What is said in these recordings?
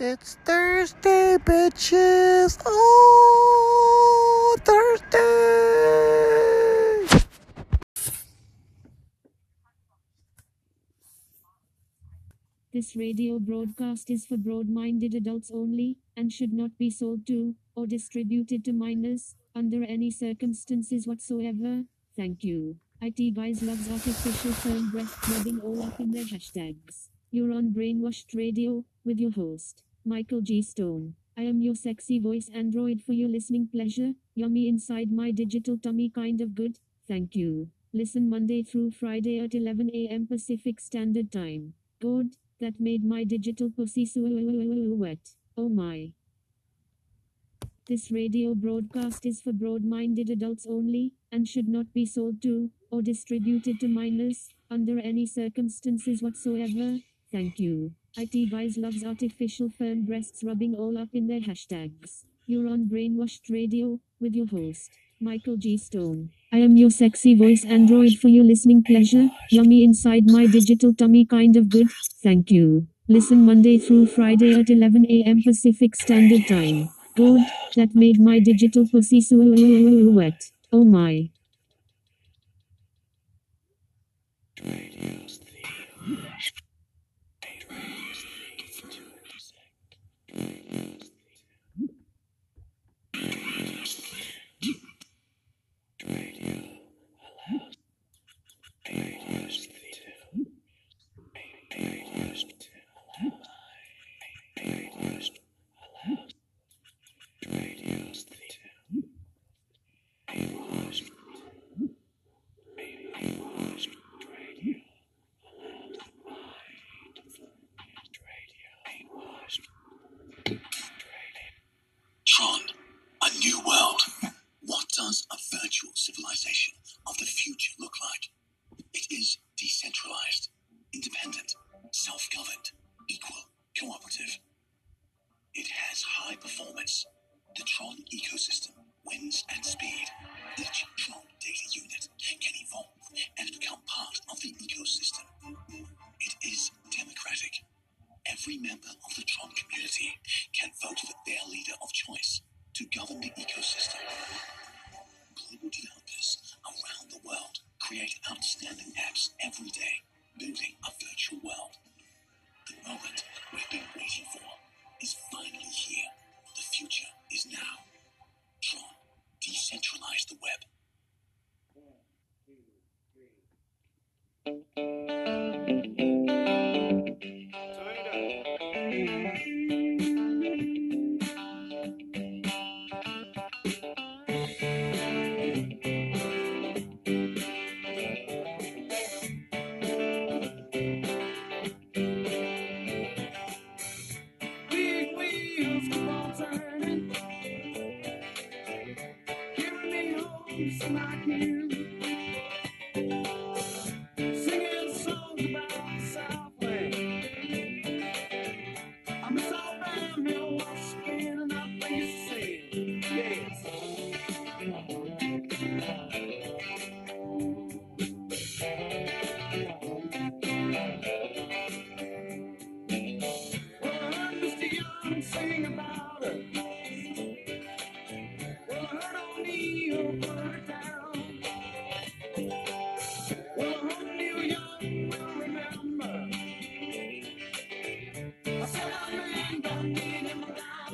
It's Thursday, bitches. Oh, Thursday. This radio broadcast is for broad minded adults only, and should not be sold to, or distributed to minors, under any circumstances whatsoever. Thank you. IT Guys loves artificial firm breast rubbing all up in their hashtags. You're on Brainwashed Radio, with your host, Michael G. Stone. I am your sexy voice android for your listening pleasure. Yummy inside my digital tummy, kind of good. Thank you. Listen Monday through Friday at 11 a.m. Pacific Standard Time. God, that made my digital pussy so wet. Oh my. This radio broadcast is for broad minded adults only, and should not be sold to, or distributed to minors, under any circumstances whatsoever. Thank you. IT Guys loves artificial firm breasts rubbing all up in their hashtags. You're on Brainwashed Radio, with your host, Michael G. Stone. I am your sexy voice android for your listening pleasure. Yummy inside my digital tummy, kind of good. Thank you. Listen Monday through Friday at 11 a.m. Pacific Standard Time. Good, that made my digital pussy so wet. Oh my.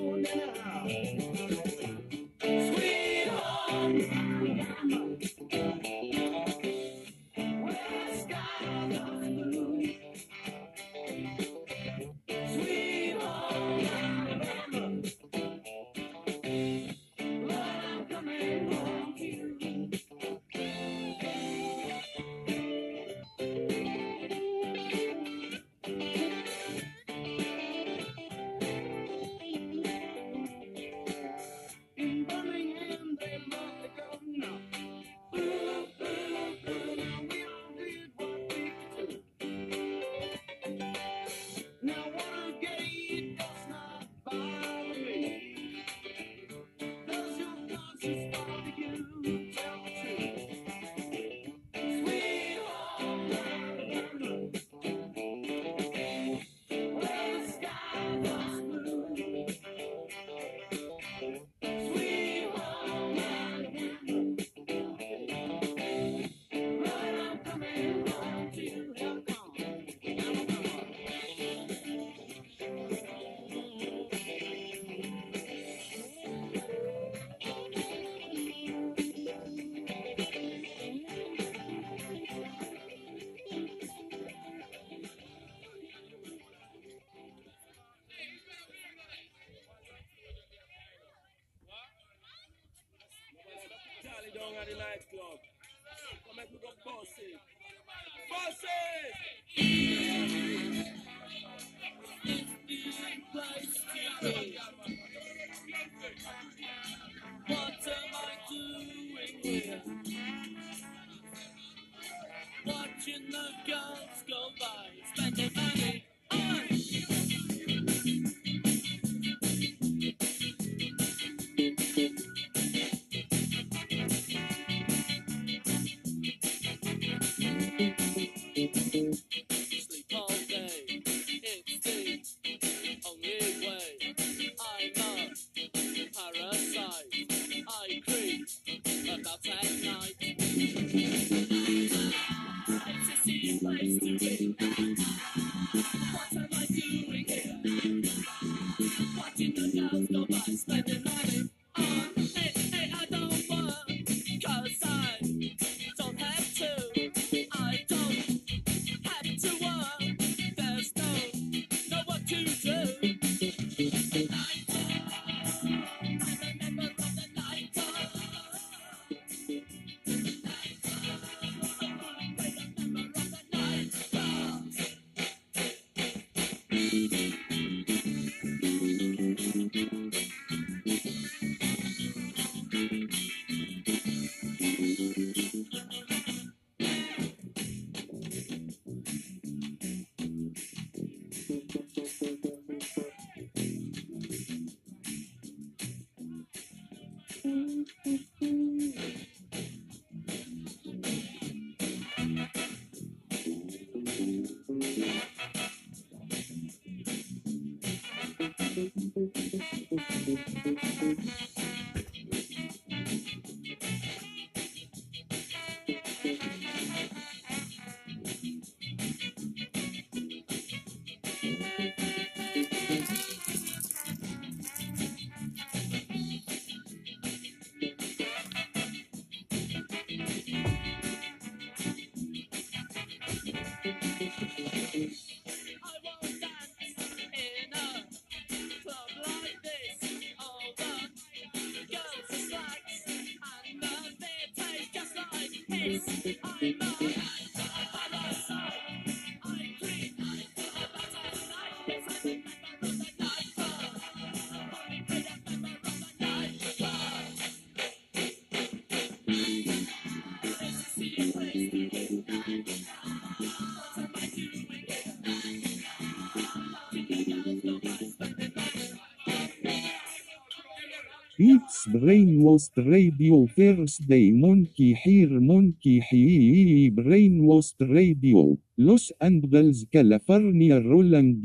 Now. Down at the nightclub. Come make we go boss it. Mhm. I'm It's Brainwashed Radio First Day Monkey Here Monkey Here Brainwashed Radio Los Angeles California Roland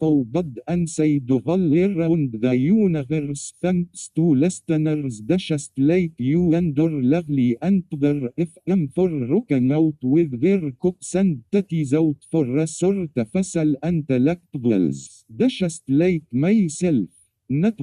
Powded inside all around the universe thanks to listeners just like you and your lovely Anchor FM for rocking out with their cooks and titties out for a sort of fasal intellectuals just like myself not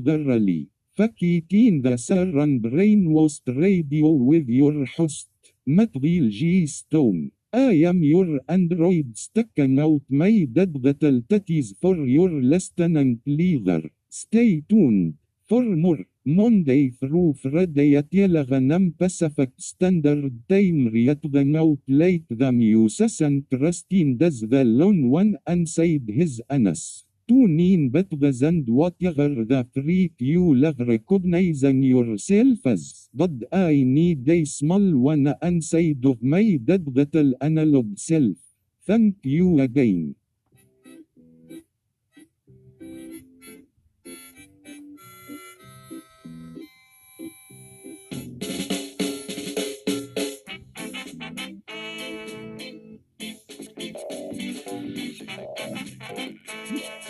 فكيتين ذا سرن brainwashed radio with your host, Matvil G. Stone. I am your android sticking out my dead little titties for your listening pleasure. Stay tuned for more. Monday through Friday at 11 am Pacific Standard Time reading out late the Muses and Christine does the lone one inside his anus. Tune in betters and whatever the freak you love recognizing yourself as. But I need a small one inside of my little analog self. Thank you again. Stop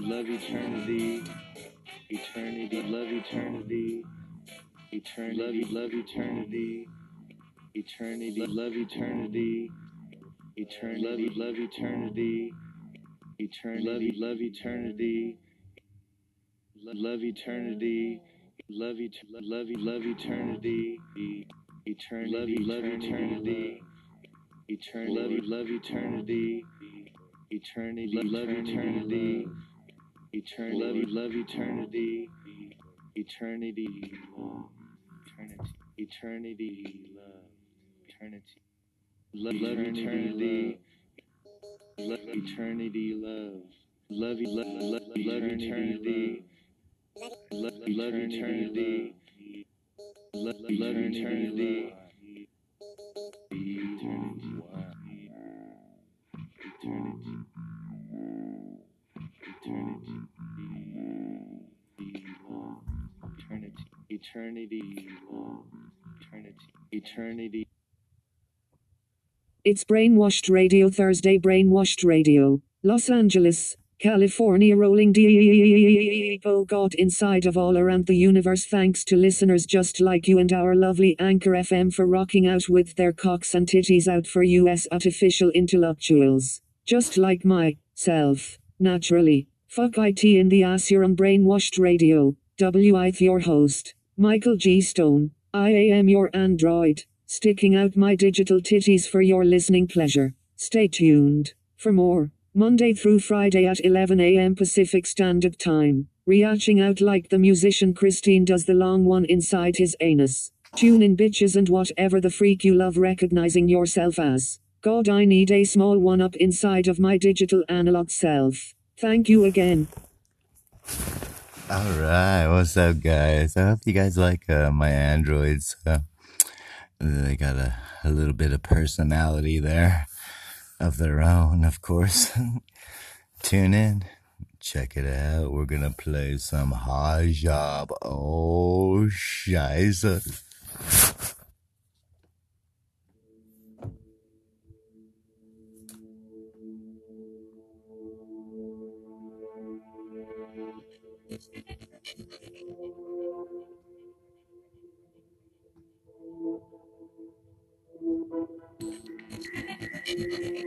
love eternity, eternity, love eternity, eternity, love love eternity, eternity, love eternity, eternity, love love eternity, eternity, love eternity, love eternity, love love love eternity, eternity, love eternity, eternity, love eternity, eternity, love eternity, eternity, love eternity, eternity, eternity, eternity, love, eternity, love, love eternity, love. Eternity, love, love, love, love, love eternity, love, love eternity, love, love eternity, eternity, eternity, eternity, eternity, eternity, eternity, eternity. It's Brainwashed Radio Thursday Brainwashed Radio. Los Angeles, California rolling deep oh God inside of all around the universe thanks to listeners just like you and our lovely Anchor FM for rocking out with their cocks and titties out for US artificial intellectuals. Just like myself. Naturally. Fuck IT in the ass you're on Brainwashed Radio. WIth your host. Michael G. Stone. I am your android. Sticking out my digital titties for your listening pleasure. Stay tuned. For more. Monday through Friday at 11 a.m. Pacific Standard Time. Reaching out like the musician Christine does the long one inside his anus. Tune in bitches and whatever the freak you love recognizing yourself as. God, I need a small one up inside of my digital analog self. Thank you again. All right, what's up, guys? I hope you guys like uh, my androids. Uh, they got a, a little bit of personality there of their own, of course. Tune in, check it out. We're gonna play some high job. Oh, scheiße. Confusion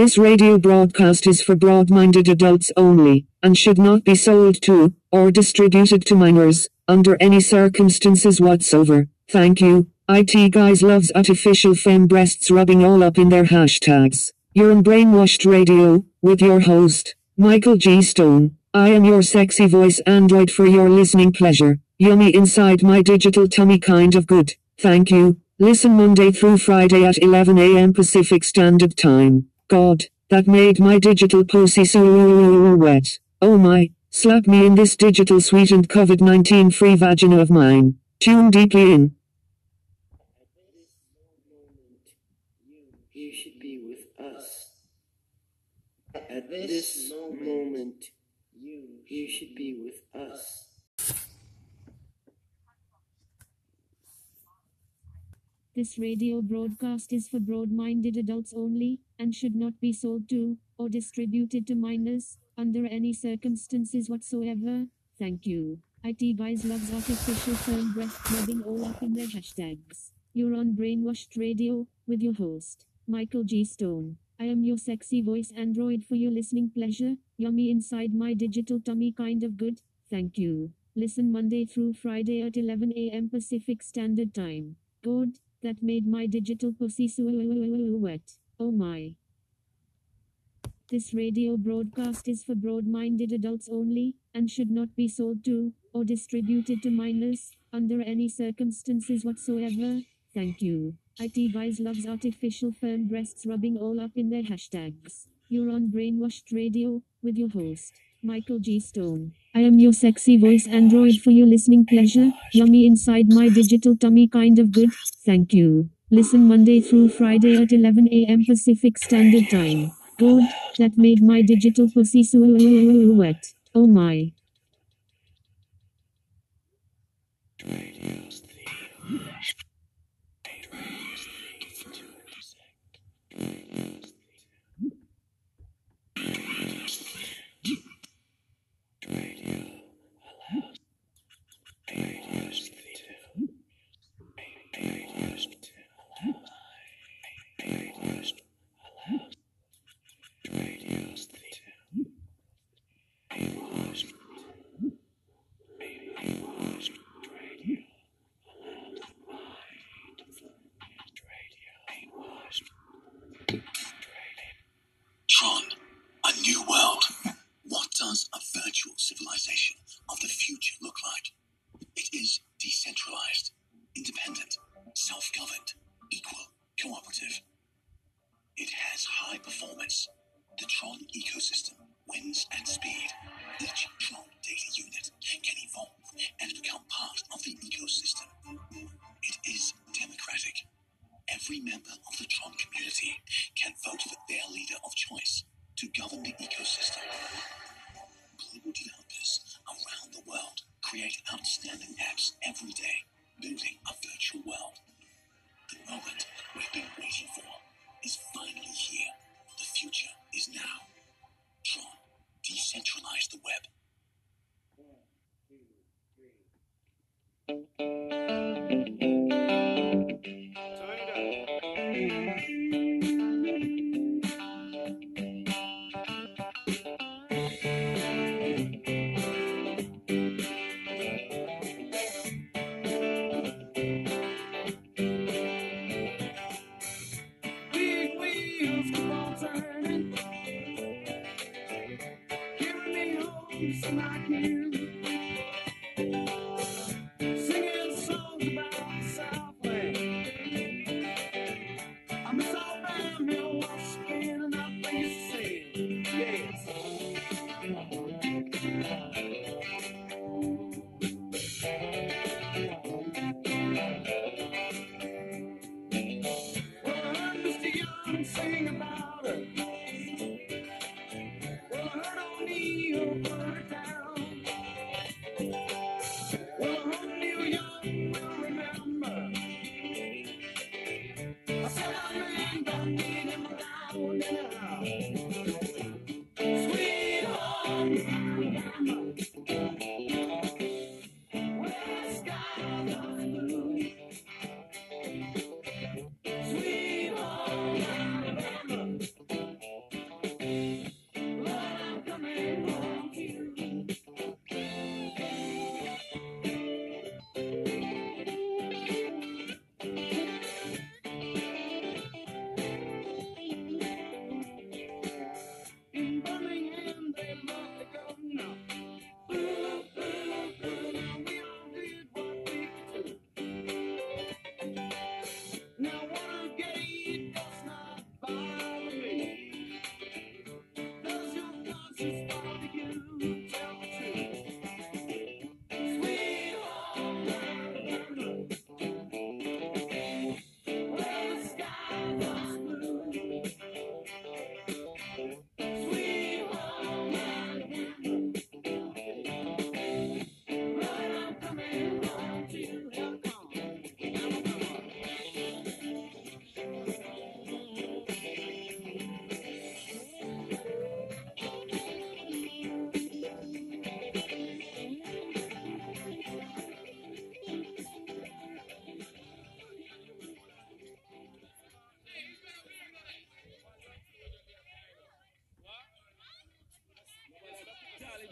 This radio broadcast is for broad-minded adults only, and should not be sold to, or distributed to minors, under any circumstances whatsoever. Thank you. IT Guys loves artificial femme breasts rubbing all up in their hashtags. You're on Brainwashed Radio, with your host, Michael G. Stone. I am your sexy voice android for your listening pleasure. Yummy inside my digital tummy kind of good. Thank you. Listen Monday through Friday at 11 a.m. Pacific Standard Time. God, that made my digital pussy so wet. Oh my, slap me in this digital sweetened COVID-19 free vagina of mine. Tune deeply in. At this moment, you, you should be with us. This radio broadcast is for broad minded adults only, and should not be sold to, or distributed to minors, under any circumstances whatsoever. Thank you. IT Guys loves artificial firm breast rubbing all up in their hashtags. You're on Brainwashed Radio, with your host, Michael G. Stone. I am your sexy voice android for your listening pleasure, yummy inside my digital tummy kind of good. Thank you. Listen Monday through Friday at 11 a.m. Pacific Standard Time. God, that made my digital pussy so wet. Oh my. This radio broadcast is for broad minded adults only, and should not be sold to, or distributed to minors, under any circumstances whatsoever. Thank you. IT Guys loves artificial firm breasts rubbing all up in their hashtags. You're on Brainwashed Radio, with your host, Michael G. Stone. I am your sexy voice android for your listening pleasure, yummy inside my digital tummy kind of good. Thank you. Listen Monday through Friday at 11 a.m. Pacific Standard Time. God, that made my digital pussy so wet. Oh my.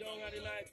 Down at the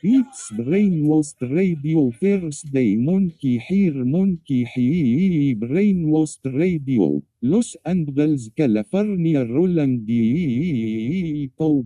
It's Brainwashed Radio First Day Monkey Here Monkey Here Brainwashed Radio Los Angeles California Roland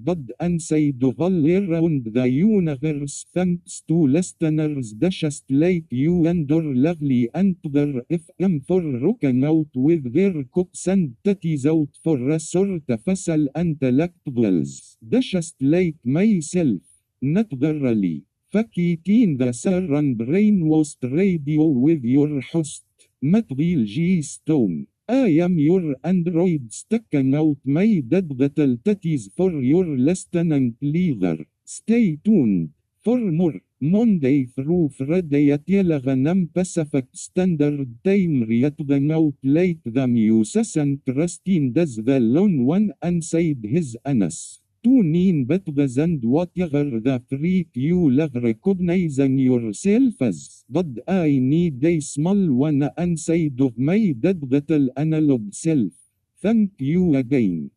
Bud inside all around the universe thanks to listeners just like you and your lovely Anchor FM for rocking out with their cooks and tatties out for a sort of facile intellectuals just like myself naturally. Fakitin the Saran Brainwashed Radio with your host, Matvil G. Stone. I am your android sticking out my dead little tatties for your listening pleasure. Stay tuned for more. Monday through Friday at 11 am Pacific Standard Time reading out late the Muses and Christine does the lone one inside his anus. Tune in Betbas and whatever the freak you love recognizing yourself as. But I need a small one inside of my dead little analog self. Thank you again.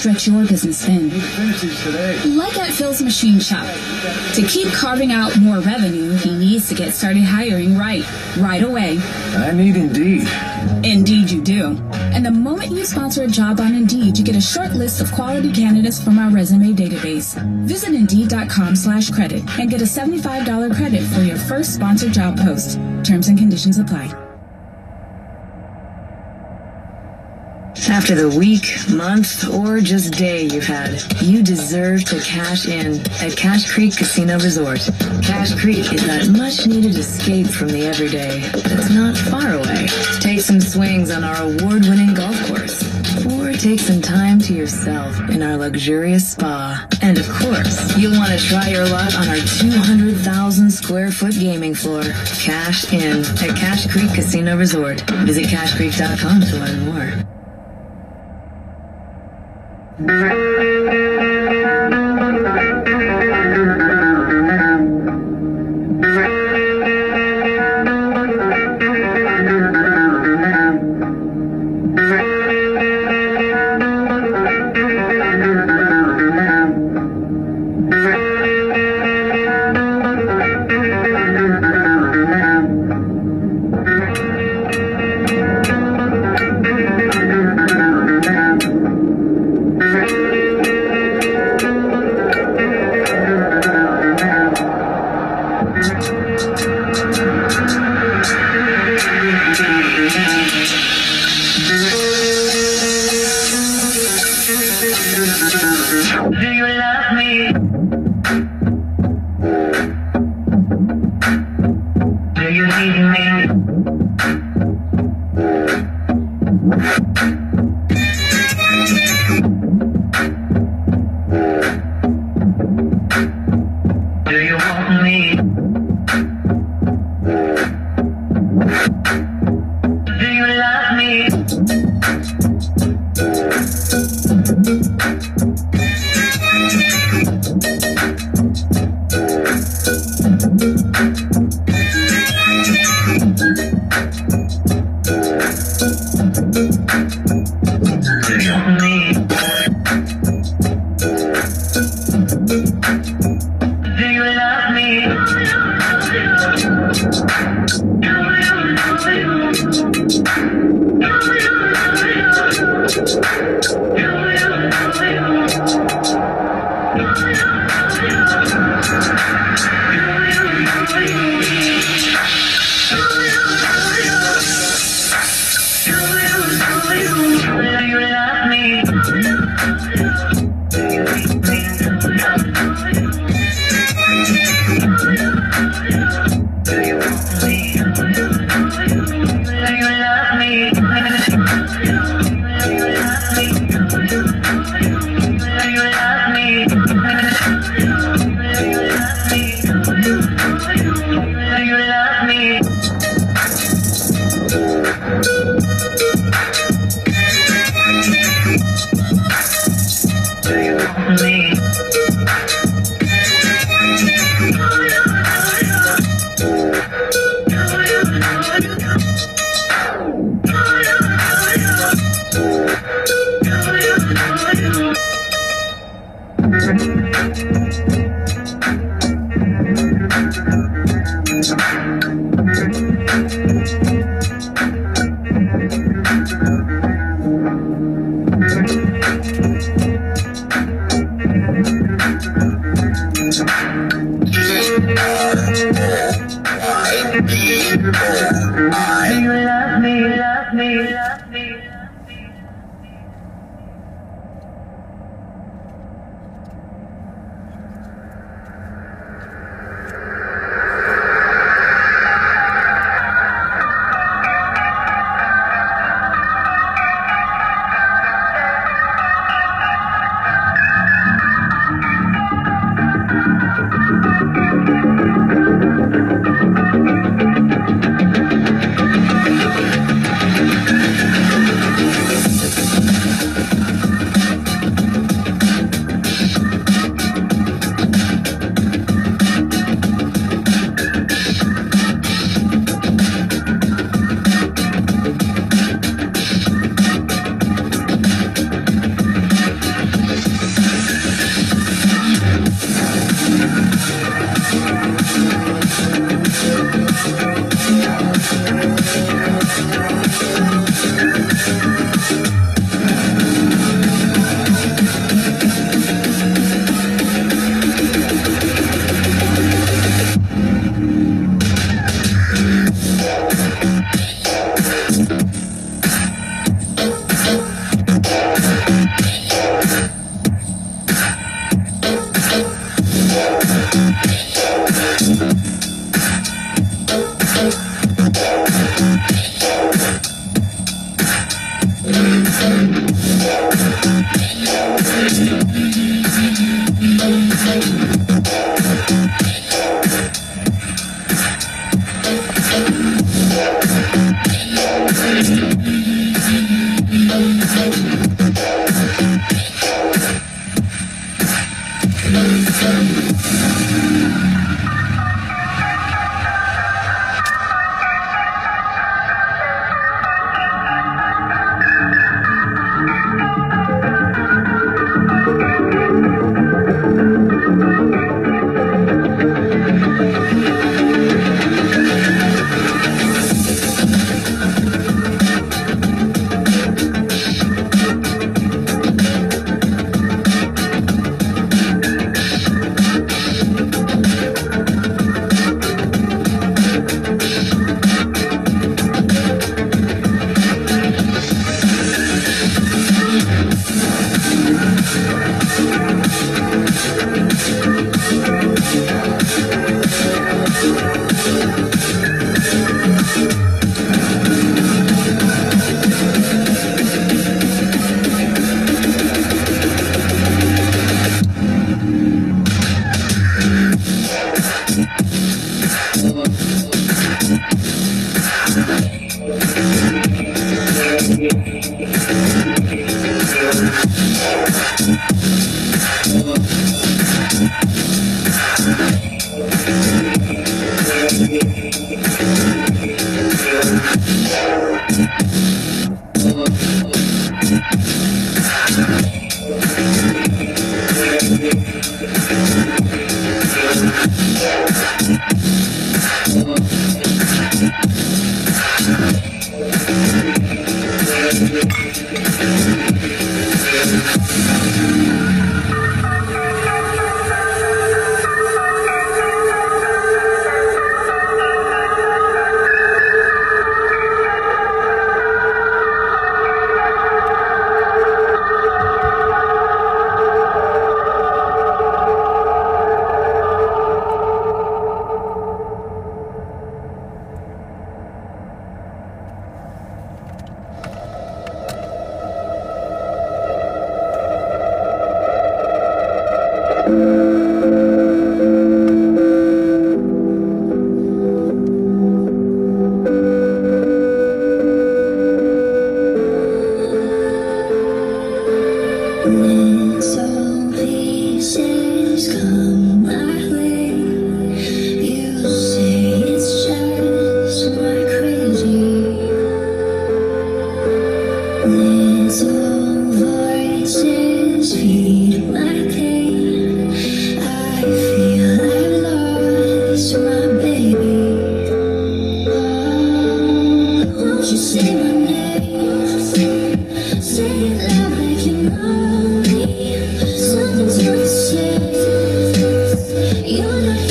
Stretch your business thin. Like at Phil's Machine Shop. To keep carving out more revenue, he needs to get started hiring right, right away. I need Indeed. Indeed, you do. And the moment you sponsor a job on Indeed, you get a short list of quality candidates from our resume database. Visit Indeed.com slash credit and get a $75 credit for your first sponsored job post. Terms and conditions apply. After the week, month, or just day you've had, you deserve to cash in at Cash Creek Casino Resort. Cash Creek is that much needed escape from the everyday that's not far away. Take some swings on our award winning golf course. Or take some time to yourself in our luxurious spa. And of course, you'll want to try your luck on our 200,000 square foot gaming floor. Cash in at Cash Creek Casino Resort. Visit cashcreek.com to learn more. Do Do you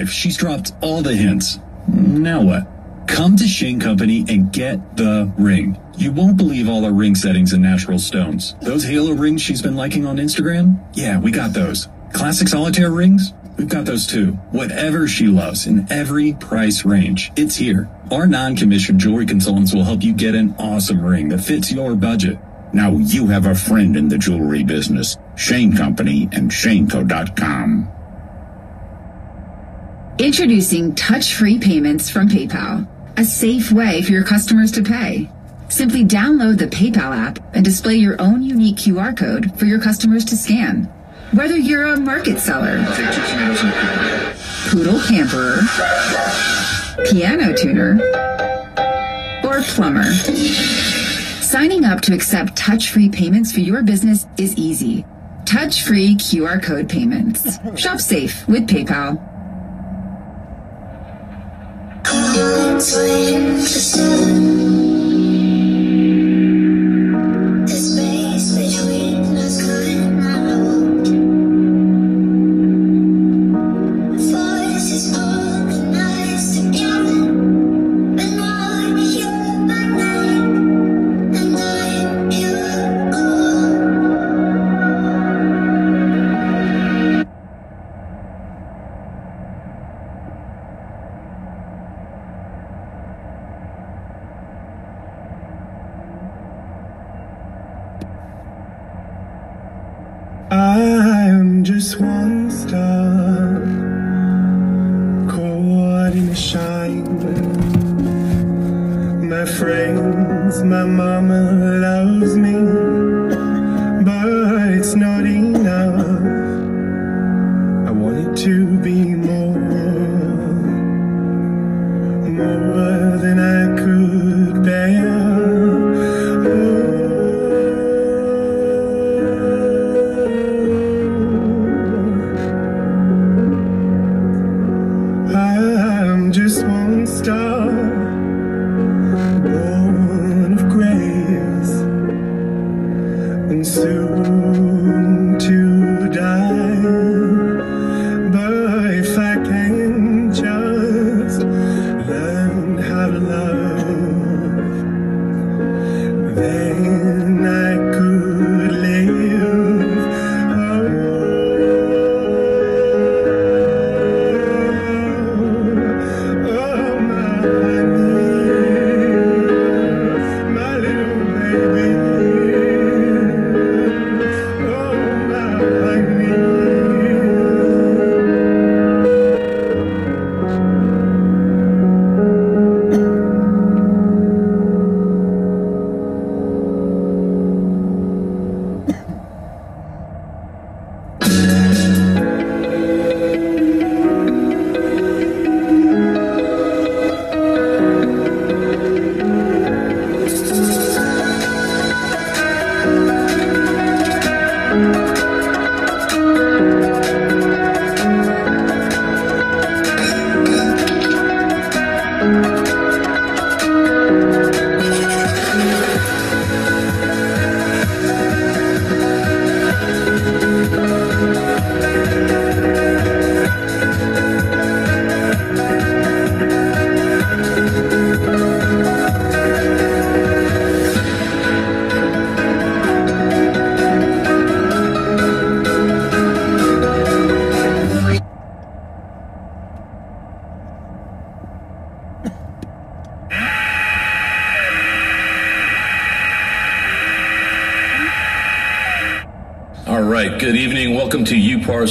life. She's dropped all the hints. Now what? Come to Shane Company and get the ring. You won't believe all our ring settings and natural stones. Those halo rings she's been liking on Instagram? Yeah, we got those. Classic solitaire rings? We've got those too. Whatever she loves in every price range, it's here. Our non-commissioned jewelry consultants will help you get an awesome ring that fits your budget. Now you have a friend in the jewelry business. Shane Company and ShaneCo.com. Introducing touch-free payments from PayPal, a safe way for your customers to pay. Simply download the PayPal app and display your own unique QR code for your customers to scan. Whether you're a market seller, poodle camperer, piano tuner, or plumber. Signing up to accept touch-free payments for your business is easy. Touch-free QR code payments. Shop safe with PayPal. It's waiting for seven.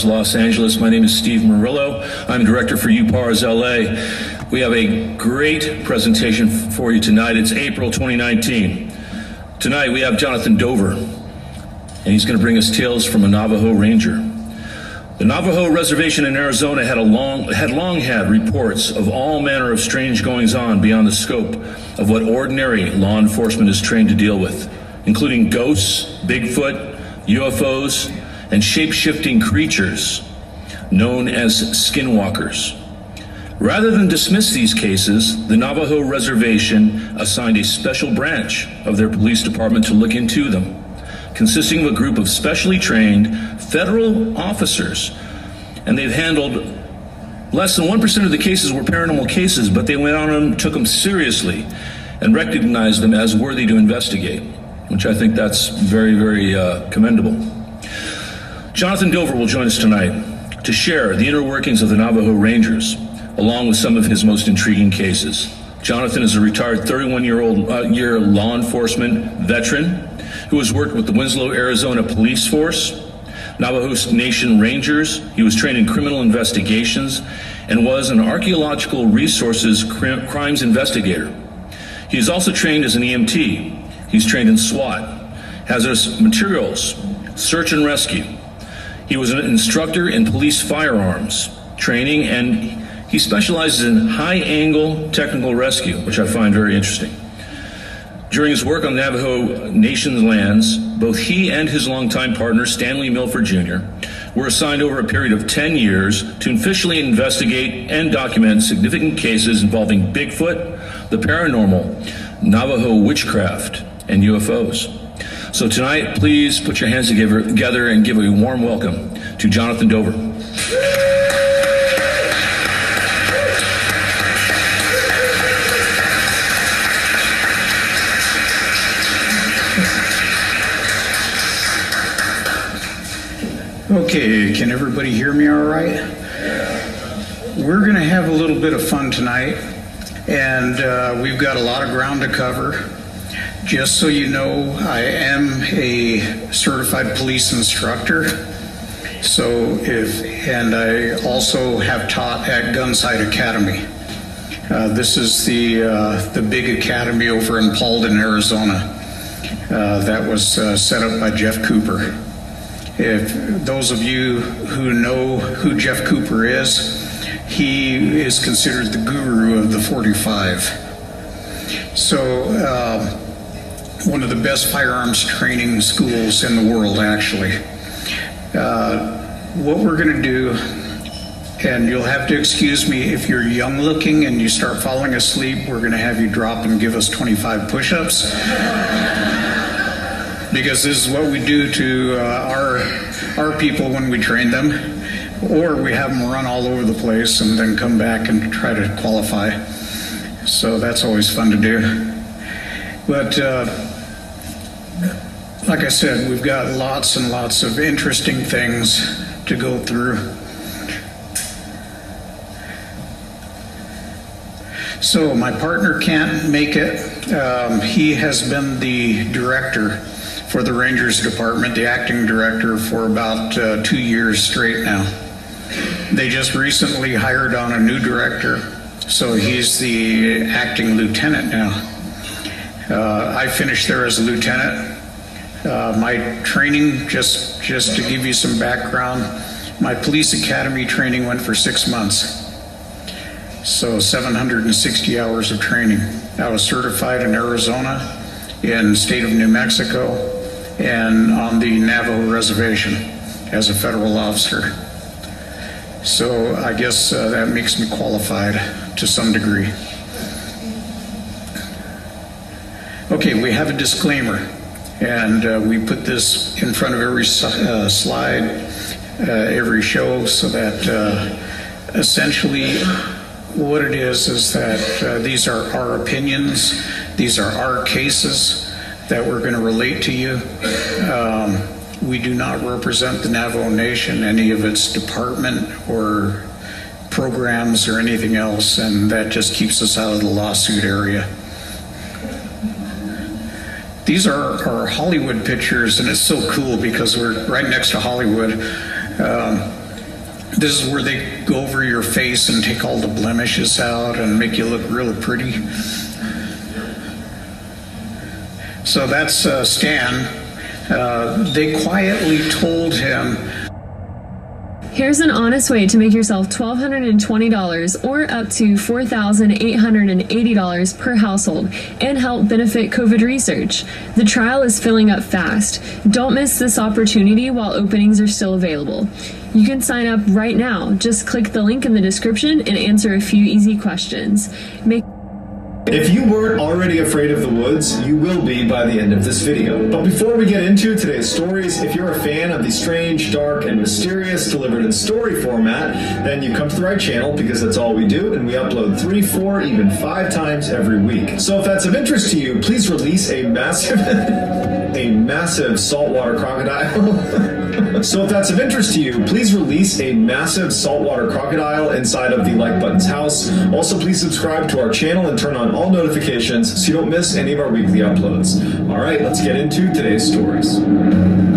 Los Angeles. My name is Steve Murillo. I'm director for UPARS LA. We have a great presentation for you tonight. It's April 2019. Tonight we have Jonathan Dover, and he's going to bring us tales from a Navajo Ranger. The Navajo Reservation in Arizona had, long, had long had reports of all manner of strange goings on beyond the scope of what ordinary law enforcement is trained to deal with, including ghosts, Bigfoot, UFOs, and shape shifting creatures known as skinwalkers. Rather than dismiss these cases, the Navajo Reservation assigned a special branch of their police department to look into them, consisting of a group of specially trained federal officers. and they've handled less than 1% of the cases were paranormal cases, but they went on and took them seriously and recognized them as worthy to investigate, which I think that's very, very uh, commendable. Jonathan Dover will join us tonight to share the inner workings of the Navajo Rangers, along with some of his most intriguing cases. Jonathan is a retired 31 year old uh, year law enforcement veteran who has worked with the Winslow, Arizona Police Force, Navajo Nation Rangers. He was trained in criminal investigations and was an archaeological resources cri- crimes investigator. He is also trained as an EMT. He's trained in SWAT, hazardous materials, search and rescue. He was an instructor in police firearms training and he specializes in high angle technical rescue, which I find very interesting. During his work on Navajo Nation's lands, both he and his longtime partner, Stanley Milford Jr., were assigned over a period of 10 years to officially investigate and document significant cases involving Bigfoot, the paranormal, Navajo witchcraft, and UFOs. So tonight, please put your hands together and give a warm welcome to Jonathan Dover. Okay, can everybody hear me all right? We're going to have a little bit of fun tonight, and uh, we've got a lot of ground to cover. Just so you know, I am a certified police instructor. So if, and I also have taught at Gunsite Academy. Uh, this is the uh, the big academy over in Paulden, Arizona. Uh, that was uh, set up by Jeff Cooper. If those of you who know who Jeff Cooper is, he is considered the guru of the 45. So, uh, one of the best firearms training schools in the world, actually. Uh, what we're going to do, and you'll have to excuse me if you're young looking and you start falling asleep, we're going to have you drop and give us 25 push ups because this is what we do to uh, our our people when we train them, or we have them run all over the place and then come back and try to qualify. So that's always fun to do. But uh, like I said, we've got lots and lots of interesting things to go through. So my partner can't make it. Um, he has been the director for the Rangers Department, the acting director, for about uh, two years straight now. They just recently hired on a new director, so he's the acting lieutenant now. Uh, I finished there as a lieutenant. Uh, my training, just just to give you some background, my police academy training went for six months. So 760 hours of training. I was certified in Arizona, in state of New Mexico, and on the Navajo reservation as a federal officer. So I guess uh, that makes me qualified to some degree. Okay, we have a disclaimer, and uh, we put this in front of every uh, slide, uh, every show, so that uh, essentially what it is is that uh, these are our opinions, these are our cases that we're going to relate to you. Um, we do not represent the Navajo Nation, any of its department or programs or anything else, and that just keeps us out of the lawsuit area. These are Hollywood pictures, and it's so cool because we're right next to Hollywood. Um, this is where they go over your face and take all the blemishes out and make you look really pretty. So that's uh, Stan. Uh, they quietly told him Here's an honest way to make yourself $1,220 or up to $4,880 per household and help benefit COVID research. The trial is filling up fast. Don't miss this opportunity while openings are still available. You can sign up right now. Just click the link in the description and answer a few easy questions. Make If you weren't already afraid of the woods, you will be by the end of this video. But before we get into today's stories, if you're a fan of the strange, dark, and mysterious delivered in story format, then you come to the right channel because that's all we do, and we upload three, four, even five times every week. So if that's of interest to you, please release a massive, a massive saltwater crocodile. so if that's of interest to you, please release a massive saltwater crocodile inside of the like button's house. Also, please subscribe to our channel and turn on all notifications so you don't miss any of our weekly uploads. All right, let's get into today's stories.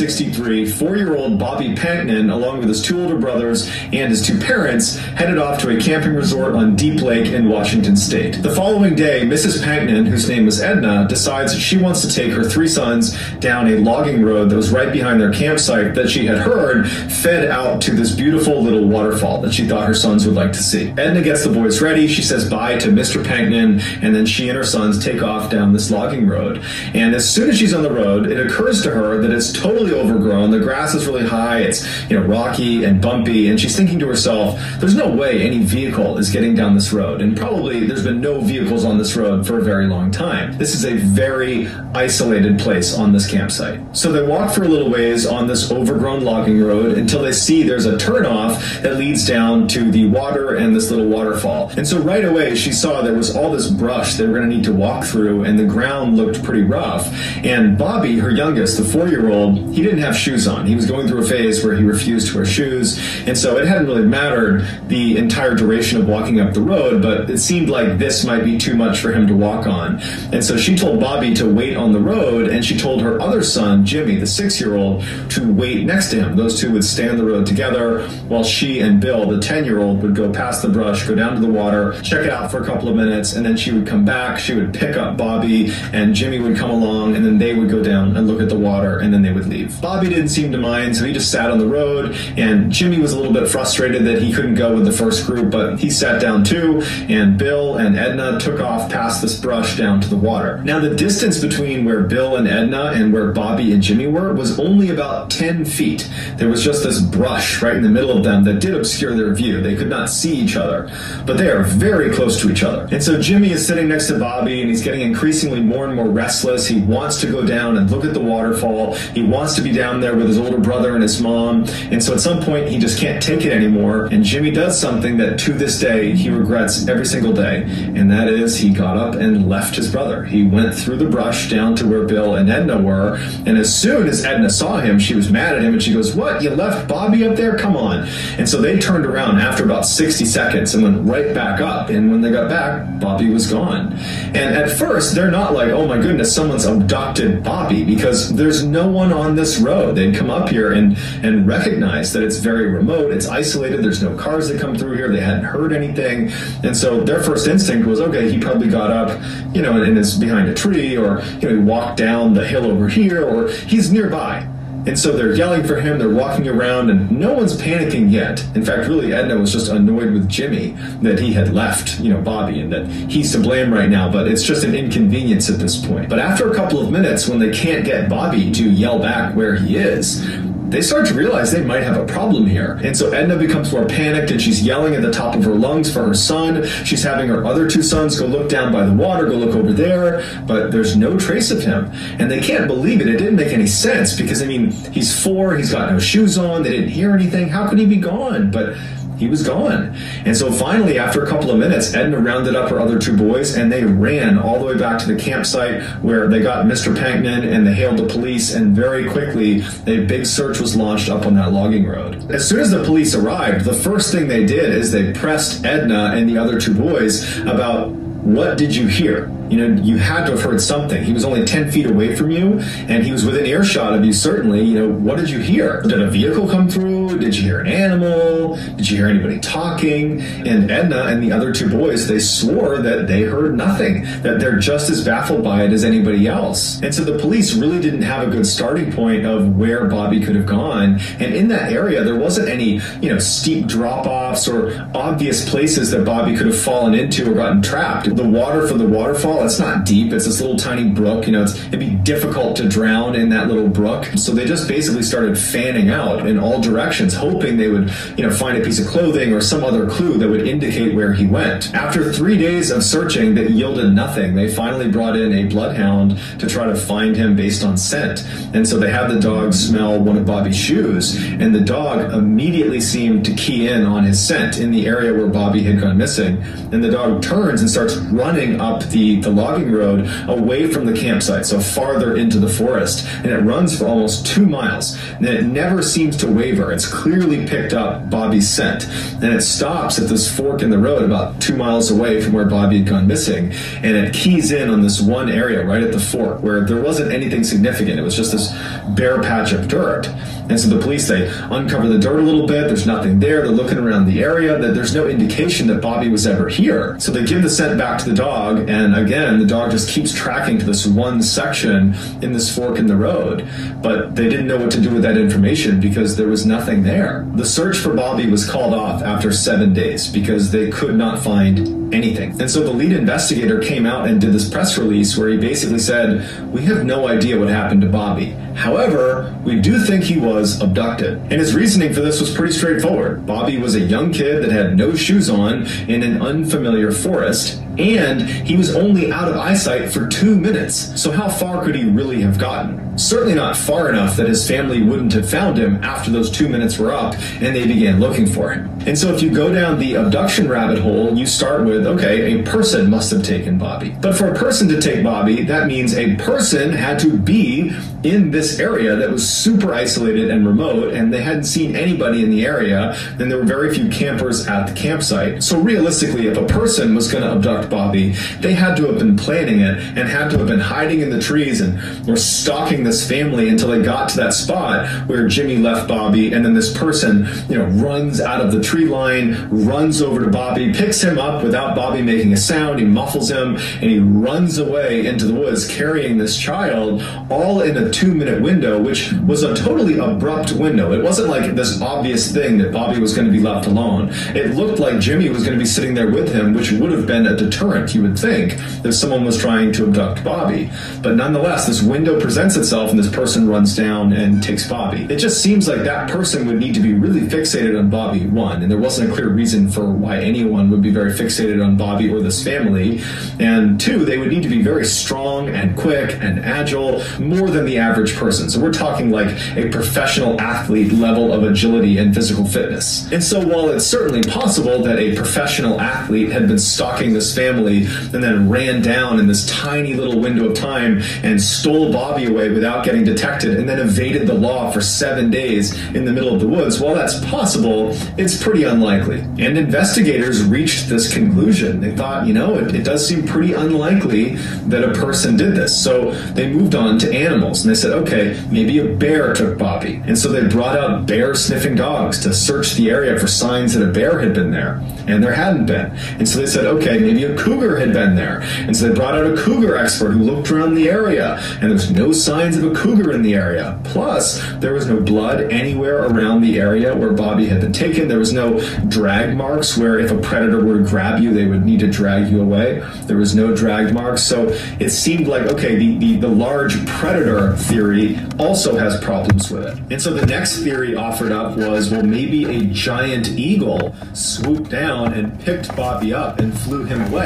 1963, four year old Bobby Panknin, along with his two older brothers and his two parents, headed off to a camping resort on Deep Lake in Washington state. The following day, Mrs. Panknin, whose name was Edna, decides she wants to take her three sons down a logging road that was right behind their campsite that she had heard fed out to this beautiful little waterfall that she thought her sons would like to see. Edna gets the boys ready. She says bye to Mr. Panknin, and then she and her sons take off down this logging road. And as soon as she's on the road, it occurs to her that it's totally overgrown. The grass is really high. It's you know rocky and bumpy, and she's thinking to herself, "There's no way any vehicle is getting down this road, and probably there's been no vehicles on this road for a very long time. This is a very isolated place on this campsite." So they walk for a little ways on this overgrown logging road until they see there's a turnoff that leads down to the water and this little waterfall. And so right away she saw there was all this brush they were going to need to walk through, and the ground looked pretty rough. And Bobby, her youngest, the four-year-old, he didn't have shoes on. He was going through a phase where he refused to wear shoes, and so it hadn't really mattered the entire duration of walking up the road, but it seemed like this might be too much for him to walk on. And so she told Bobby to wait on the road, and she told her other son, Jimmy, the six-year-old, to wait next to him. Those two would stay on the road together while she and Bill, the 10-year-old, would go past the brush, go down to the water, check it out for a couple of minutes, and then she would come back. She would pick up Bobby, and Jimmy would come along, and then they would go down and look at the water, and then they would leave. Bobby didn't seem to mind, so he just sat on the road, and Jimmy was a little bit frustrated that he couldn't go with the first group, but he sat down too, and Bill and Edna took off past this brush down to the water. Now, the distance between where Bill and Edna and where Bobby and Jimmy were was only about 10 feet. There was just this brush right in the middle of them that did obscure their view. They could not see each other, but they are very close to each other. And so Jimmy is sitting next to Bobby, and he's getting increasingly more and more restless. He wants to go down and look at the waterfall. He wants to be down there with his older brother and his mom. And so at some point, he just can't take it anymore. And Jimmy does something that to this day he regrets every single day. And that is he got up and left his brother. He went through the brush down to where Bill and Edna were. And as soon as Edna saw him, she was mad at him and she goes, What? You left Bobby up there? Come on. And so they turned around after about 60 seconds and went right back up. And when they got back, Bobby was gone. And at first, they're not like, Oh my goodness, someone's abducted Bobby because there's no one on this road. They'd come up here and, and recognize that it's very remote, it's isolated, there's no cars that come through here, they hadn't heard anything. And so their first instinct was, okay, he probably got up, you know, and is behind a tree, or, you know, he walked down the hill over here, or he's nearby. And so they're yelling for him, they're walking around, and no one's panicking yet. In fact, really, Edna was just annoyed with Jimmy that he had left, you know, Bobby, and that he's to blame right now, but it's just an inconvenience at this point. But after a couple of minutes, when they can't get Bobby to yell back where he is, they start to realize they might have a problem here. And so Edna becomes more panicked and she's yelling at the top of her lungs for her son. She's having her other two sons go look down by the water, go look over there, but there's no trace of him. And they can't believe it. It didn't make any sense because, I mean, he's four, he's got no shoes on, they didn't hear anything. How could he be gone? But he was gone. And so finally, after a couple of minutes, Edna rounded up her other two boys and they ran all the way back to the campsite where they got Mr. Panknin and they hailed the police. And very quickly, a big search was launched up on that logging road. As soon as the police arrived, the first thing they did is they pressed Edna and the other two boys about what did you hear? You know, you had to have heard something. He was only 10 feet away from you, and he was within earshot of you, certainly. You know, what did you hear? Did a vehicle come through? Did you hear an animal? Did you hear anybody talking? And Edna and the other two boys, they swore that they heard nothing, that they're just as baffled by it as anybody else. And so the police really didn't have a good starting point of where Bobby could have gone. And in that area, there wasn't any, you know, steep drop offs or obvious places that Bobby could have fallen into or gotten trapped. The water for the waterfall, it's not deep. It's this little tiny brook. You know, it'd be difficult to drown in that little brook. So they just basically started fanning out in all directions, hoping they would, you know, find a piece of clothing or some other clue that would indicate where he went. After three days of searching that yielded nothing, they finally brought in a bloodhound to try to find him based on scent. And so they had the dog smell one of Bobby's shoes, and the dog immediately seemed to key in on his scent in the area where Bobby had gone missing. And the dog turns and starts running up the, the logging road away from the campsite, so farther into the forest. And it runs for almost two miles. And it never seems to waver. It's clearly picked up Bobby's scent. And it stops at this fork in the road about two miles away from where Bobby had gone missing. And it keys in on this one area right at the fork where there wasn't anything significant. It was just this bare patch of dirt. And so the police, they uncover the dirt a little bit. There's nothing there. They're looking around the area. That there's no indication that Bobby was ever here. So they give the scent back to the dog. And again, the dog just keeps tracking to this one section in this fork in the road. But they didn't know what to do with that information because there was nothing there. The search for Bobby was called off after seven days because they could not find anything. And so the lead investigator came out and did this press release where he basically said, We have no idea what happened to Bobby. However, we do think he was abducted. And his reasoning for this was pretty straightforward. Bobby was a young kid that had no shoes on in an unfamiliar forest, and he was only out of eyesight for two minutes. So, how far could he really have gotten? Certainly not far enough that his family wouldn't have found him after those two minutes were up and they began looking for him. And so, if you go down the abduction rabbit hole, you start with okay, a person must have taken Bobby. But for a person to take Bobby, that means a person had to be in this area that was super isolated and remote, and they hadn't seen anybody in the area, then there were very few campers at the campsite. So realistically, if a person was going to abduct Bobby, they had to have been planning it and had to have been hiding in the trees and were stalking this family until they got to that spot where Jimmy left Bobby, and then this person, you know, runs out of the tree line, runs over to Bobby, picks him up without Bobby making a sound, he muffles him, and he runs away into the woods carrying this child, all in a two minute window, which was a totally abrupt window. It wasn't like this obvious thing that Bobby was going to be left alone. It looked like Jimmy was going to be sitting there with him, which would have been a deterrent, you would think, if someone was trying to abduct Bobby. But nonetheless, this window presents itself and this person runs down and takes Bobby. It just seems like that person would need to be really fixated on Bobby, one, and there wasn't a clear reason for why anyone would be very fixated on Bobby or this family. And two, they would need to be very strong and quick and agile, more than the average person. So we're talking like a professional athlete level of agility and physical fitness. And so while it's certainly possible that a professional athlete had been stalking this family and then ran down in this tiny little window of time and stole Bobby away without getting detected and then evaded the law for seven days in the middle of the woods, while that's possible, it's pretty unlikely. And investigators reached this conclusion. They thought, you know, it, it does seem pretty unlikely that a person did this. So they moved on to animals and they said, okay, maybe a bear took Bobby. And so they brought out bear sniffing dogs to search the area for signs that a bear had been there. And there hadn't been. And so they said, okay, maybe a cougar had been there. And so they brought out a cougar expert who looked around the area. And there's no signs of a cougar in the area. Plus, there was no blood anywhere around the area where Bobby had been taken. There was no drag marks where if a predator were to grab you, they would need to drag you away. There was no drag marks. So it seemed like, okay, the, the, the large predator theory also has problems with it. And so the next theory offered up was, well, maybe a giant eagle swooped down and picked Bobby up and flew him away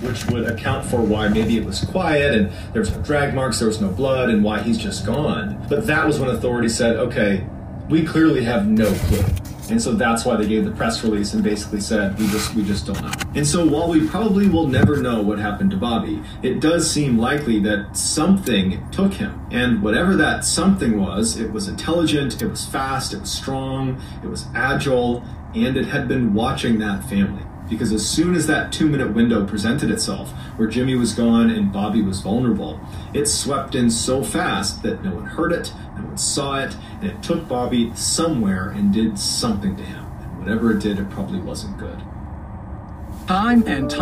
which would account for why maybe it was quiet and there was no drag marks, there was no blood, and why he's just gone. But that was when authorities said, okay, we clearly have no clue. And so that's why they gave the press release and basically said, we just we just don't know. And so while we probably will never know what happened to Bobby, it does seem likely that something took him. And whatever that something was, it was intelligent, it was fast, it was strong, it was agile, and it had been watching that family. Because as soon as that two minute window presented itself, where Jimmy was gone and Bobby was vulnerable, it swept in so fast that no one heard it, no one saw it, and it took Bobby somewhere and did something to him. And whatever it did, it probably wasn't good. Time and time.